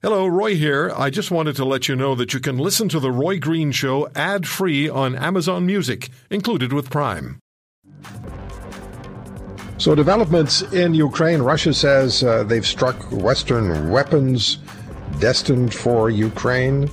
Hello, Roy here. I just wanted to let you know that you can listen to The Roy Green Show ad free on Amazon Music, included with Prime. So, developments in Ukraine. Russia says uh, they've struck Western weapons destined for Ukraine.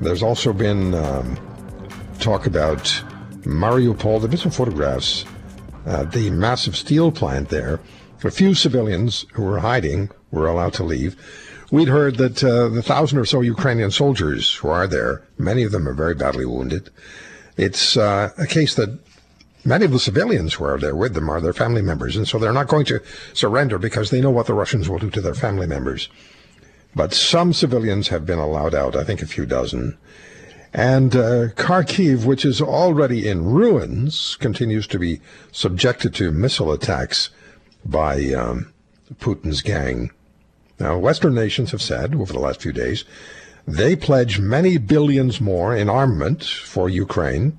There's also been um, talk about Mariupol. There have been some photographs. Uh, the massive steel plant there. A few civilians who were hiding were allowed to leave. We'd heard that uh, the thousand or so Ukrainian soldiers who are there, many of them are very badly wounded. It's uh, a case that many of the civilians who are there with them are their family members, and so they're not going to surrender because they know what the Russians will do to their family members. But some civilians have been allowed out, I think a few dozen. And uh, Kharkiv, which is already in ruins, continues to be subjected to missile attacks by um, Putin's gang. Now, Western nations have said over the last few days they pledge many billions more in armament for Ukraine.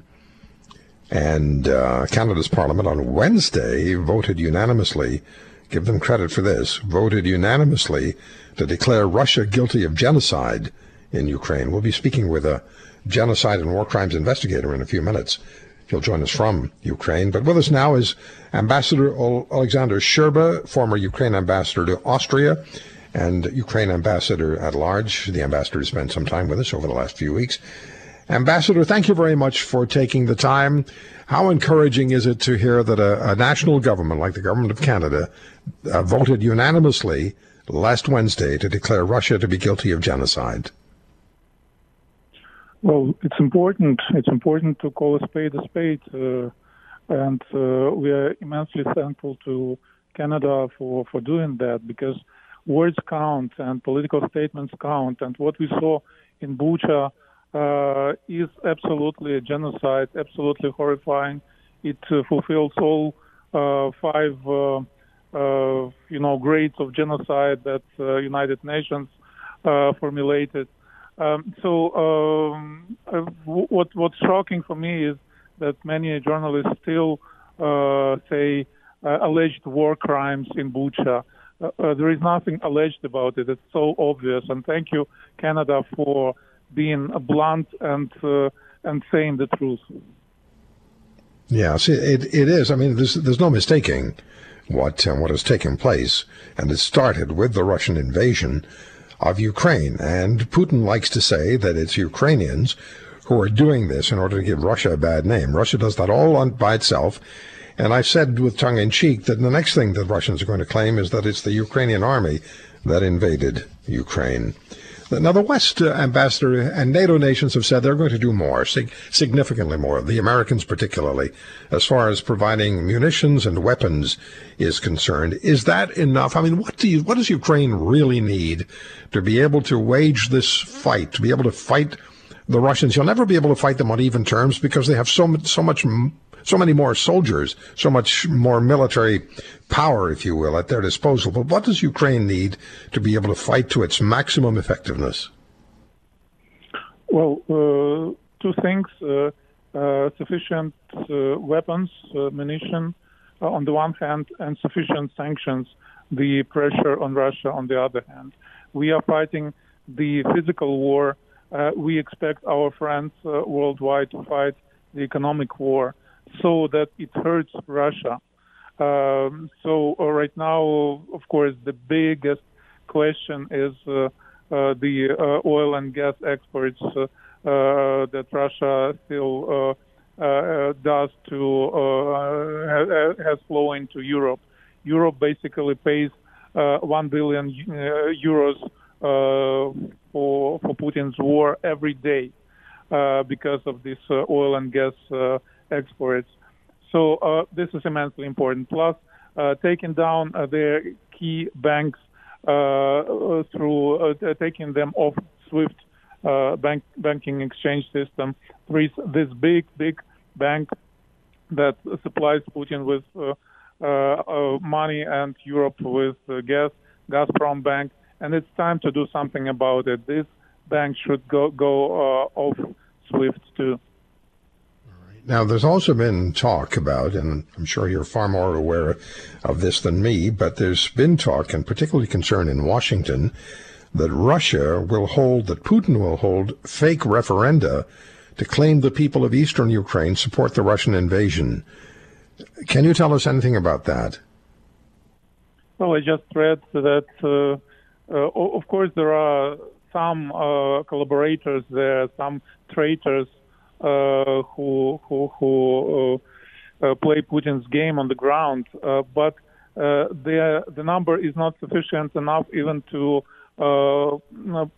And uh, Canada's Parliament on Wednesday voted unanimously, give them credit for this, voted unanimously to declare Russia guilty of genocide in Ukraine. We'll be speaking with a genocide and war crimes investigator in a few minutes. He'll join us from Ukraine. But with us now is Ambassador Alexander Scherba, former Ukraine ambassador to Austria and Ukraine ambassador at large. The ambassador spent some time with us over the last few weeks. Ambassador, thank you very much for taking the time. How encouraging is it to hear that a, a national government like the government of Canada uh, voted unanimously last Wednesday to declare Russia to be guilty of genocide? Well, it's important. It's important to call a spade a spade, uh, and uh, we are immensely thankful to Canada for for doing that because words count and political statements count. And what we saw in Bucha uh, is absolutely a genocide, absolutely horrifying. It uh, fulfills all uh, five, uh, uh, you know, grades of genocide that uh, United Nations formulated. Um, so, um, what what's shocking for me is that many journalists still say alleged war crimes in Bucha. Uh, uh, there is nothing alleged about it. It's so obvious. And thank you, Canada, for being blunt and uh, and saying the truth. Yes, it it is. I mean, there's there's no mistaking what uh, what has taken place, and it started with the Russian invasion of Ukraine. And Putin likes to say that it's Ukrainians who are doing this in order to give Russia a bad name. Russia does that all on, by itself. And I said with tongue in cheek that the next thing the Russians are going to claim is that it's the Ukrainian army that invaded Ukraine. Now, the West uh, ambassador and NATO nations have said they're going to do more, sig- significantly more, the Americans particularly, as far as providing munitions and weapons is concerned. Is that enough? I mean, what do you, what does Ukraine really need to be able to wage this fight, to be able to fight the Russians? You'll never be able to fight them on even terms because they have so, so much so many more soldiers, so much more military power, if you will, at their disposal. But what does Ukraine need to be able to fight to its maximum effectiveness? Well, uh, two things uh, uh, sufficient uh, weapons, uh, munition uh, on the one hand, and sufficient sanctions, the pressure on Russia on the other hand. We are fighting the physical war. we expect our friends worldwide to fight the economic war so that it hurts Russia. Um, so uh, right now, of course, the biggest question is uh, uh, the uh, oil and gas exports uh, uh, that Russia still does to has, has flow into Europe. Europe basically pays one billion euros for for Putin's war every day because of this oil and gas exports. So uh, this is immensely important. Plus, uh, taking down uh, their key banks uh, uh, through uh, taking them off SWIFT bank banking exchange system. This, this big big bank that supplies Putin with money and Europe with gas, Gazprom Bank, and it's time to do something about it. This bank should go go off SWIFT too. Now, there's also been talk about, and I'm sure you're far more aware of this than me, but there's been talk, and particularly concern in Washington, that Russia will hold, that Putin will hold fake referenda to claim the people of eastern Ukraine support the Russian invasion. Can you tell us anything about that? Well, I just read that, uh, uh, of course, there are some uh, collaborators there, some traitors who who, who uh, uh, play Putin's game on the ground, but the the number is not sufficient enough even to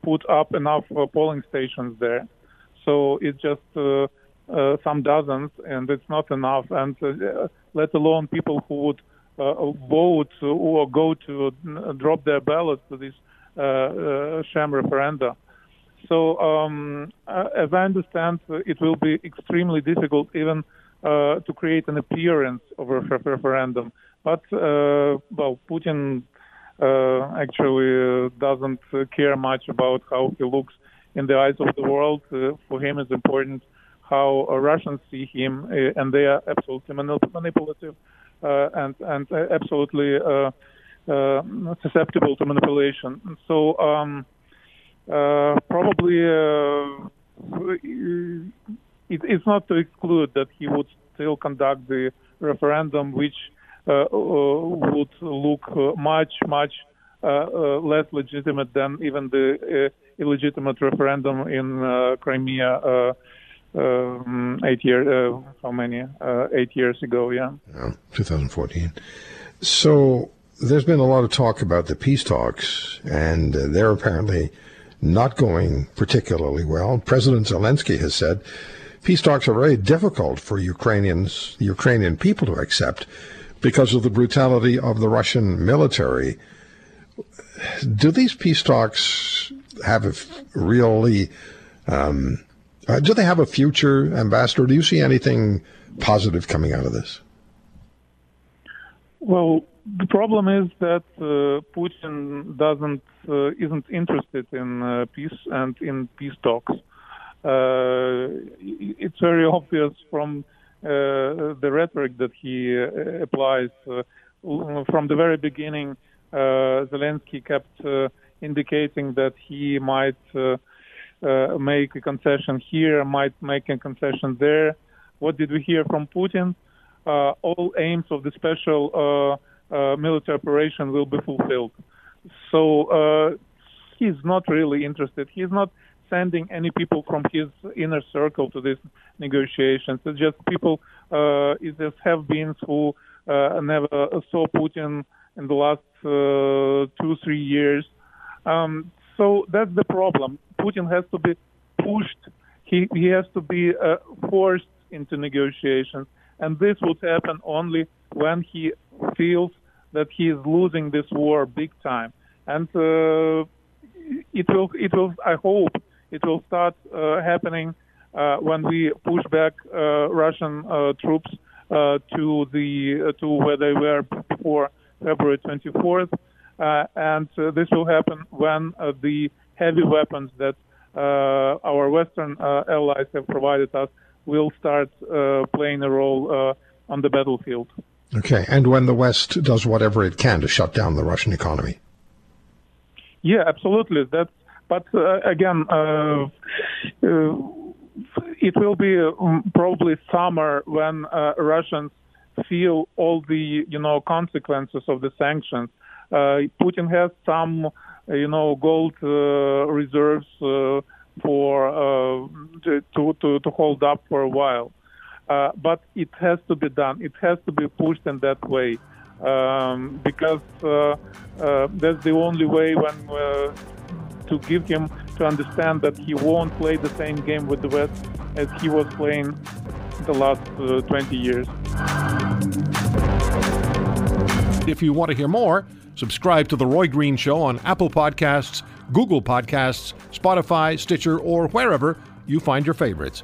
put up enough polling stations there. So it's just some dozens, and it's not enough. And let alone people who would uh, vote or go to drop their ballots to this uh, uh, sham referenda. So, um, as I understand, it will be extremely difficult even to create an appearance of a referendum. But well, Putin actually doesn't care much about how he looks in the eyes of the world. for him, it's important how Russians see him, and they are absolutely manipulative uh, and and absolutely uh, uh, susceptible to manipulation. So um, Uh, probably uh, it, it's not to exclude that he would still conduct the referendum, which uh, would look much much less legitimate than even the illegitimate referendum in Crimea um, eight years, uh, how many? Uh, eight years ago, yeah. yeah. 2014. So there's been a lot of talk about the peace talks, and uh, they're apparently not going particularly well. President Zelensky has said peace talks are very difficult for Ukrainians, the Ukrainian people to accept because of the brutality of the Russian military. Do these peace talks have a really um, uh, do they have a future, Ambassador? Do you see anything positive coming out of this? Well, the problem is that uh, Putin doesn't uh, isn't interested in uh, peace and in peace talks. Uh, it's very obvious from uh, the rhetoric that he applies. from the very beginning, Zelensky kept indicating that he might uh, make a concession here, might make a concession there. What did we hear from Putin? Uh, all aims of the special uh, military operation will be fulfilled. So he's not really interested. He's not sending any people from his inner circle to these negotiations. It's just people, uh, it just have been who uh, never saw Putin in the last uh, two, three years. Um, so that's the problem. Putin has to be pushed. He he has to be uh, forced into negotiations, and this would happen only when he feels that he is losing this war big time. And uh, it will it will I hope it will start uh, happening uh, when we push back uh, Russian uh, troops to the to where they were before February 24th. Uh, and uh, this will happen when uh, the heavy weapons that our Western allies have provided us will start playing a role on the battlefield. Okay, and when the West does whatever it can to shut down the Russian economy. Yeah, absolutely. That's but uh, again, uh, uh, it will be um, probably summer when Russians feel all the you know consequences of the sanctions uh, Putin has some, uh, you know, gold uh, reserves for to, to to hold up for a while. But it has to be done. It has to be pushed in that way. Um, because uh, uh, that's the only way when uh, to give him to understand that he won't play the same game with the West as he was playing the last 20 years. If you want to hear more, Subscribe to The Roy Green Show on Apple Podcasts, Google Podcasts, Spotify, Stitcher, or wherever you find your favorites.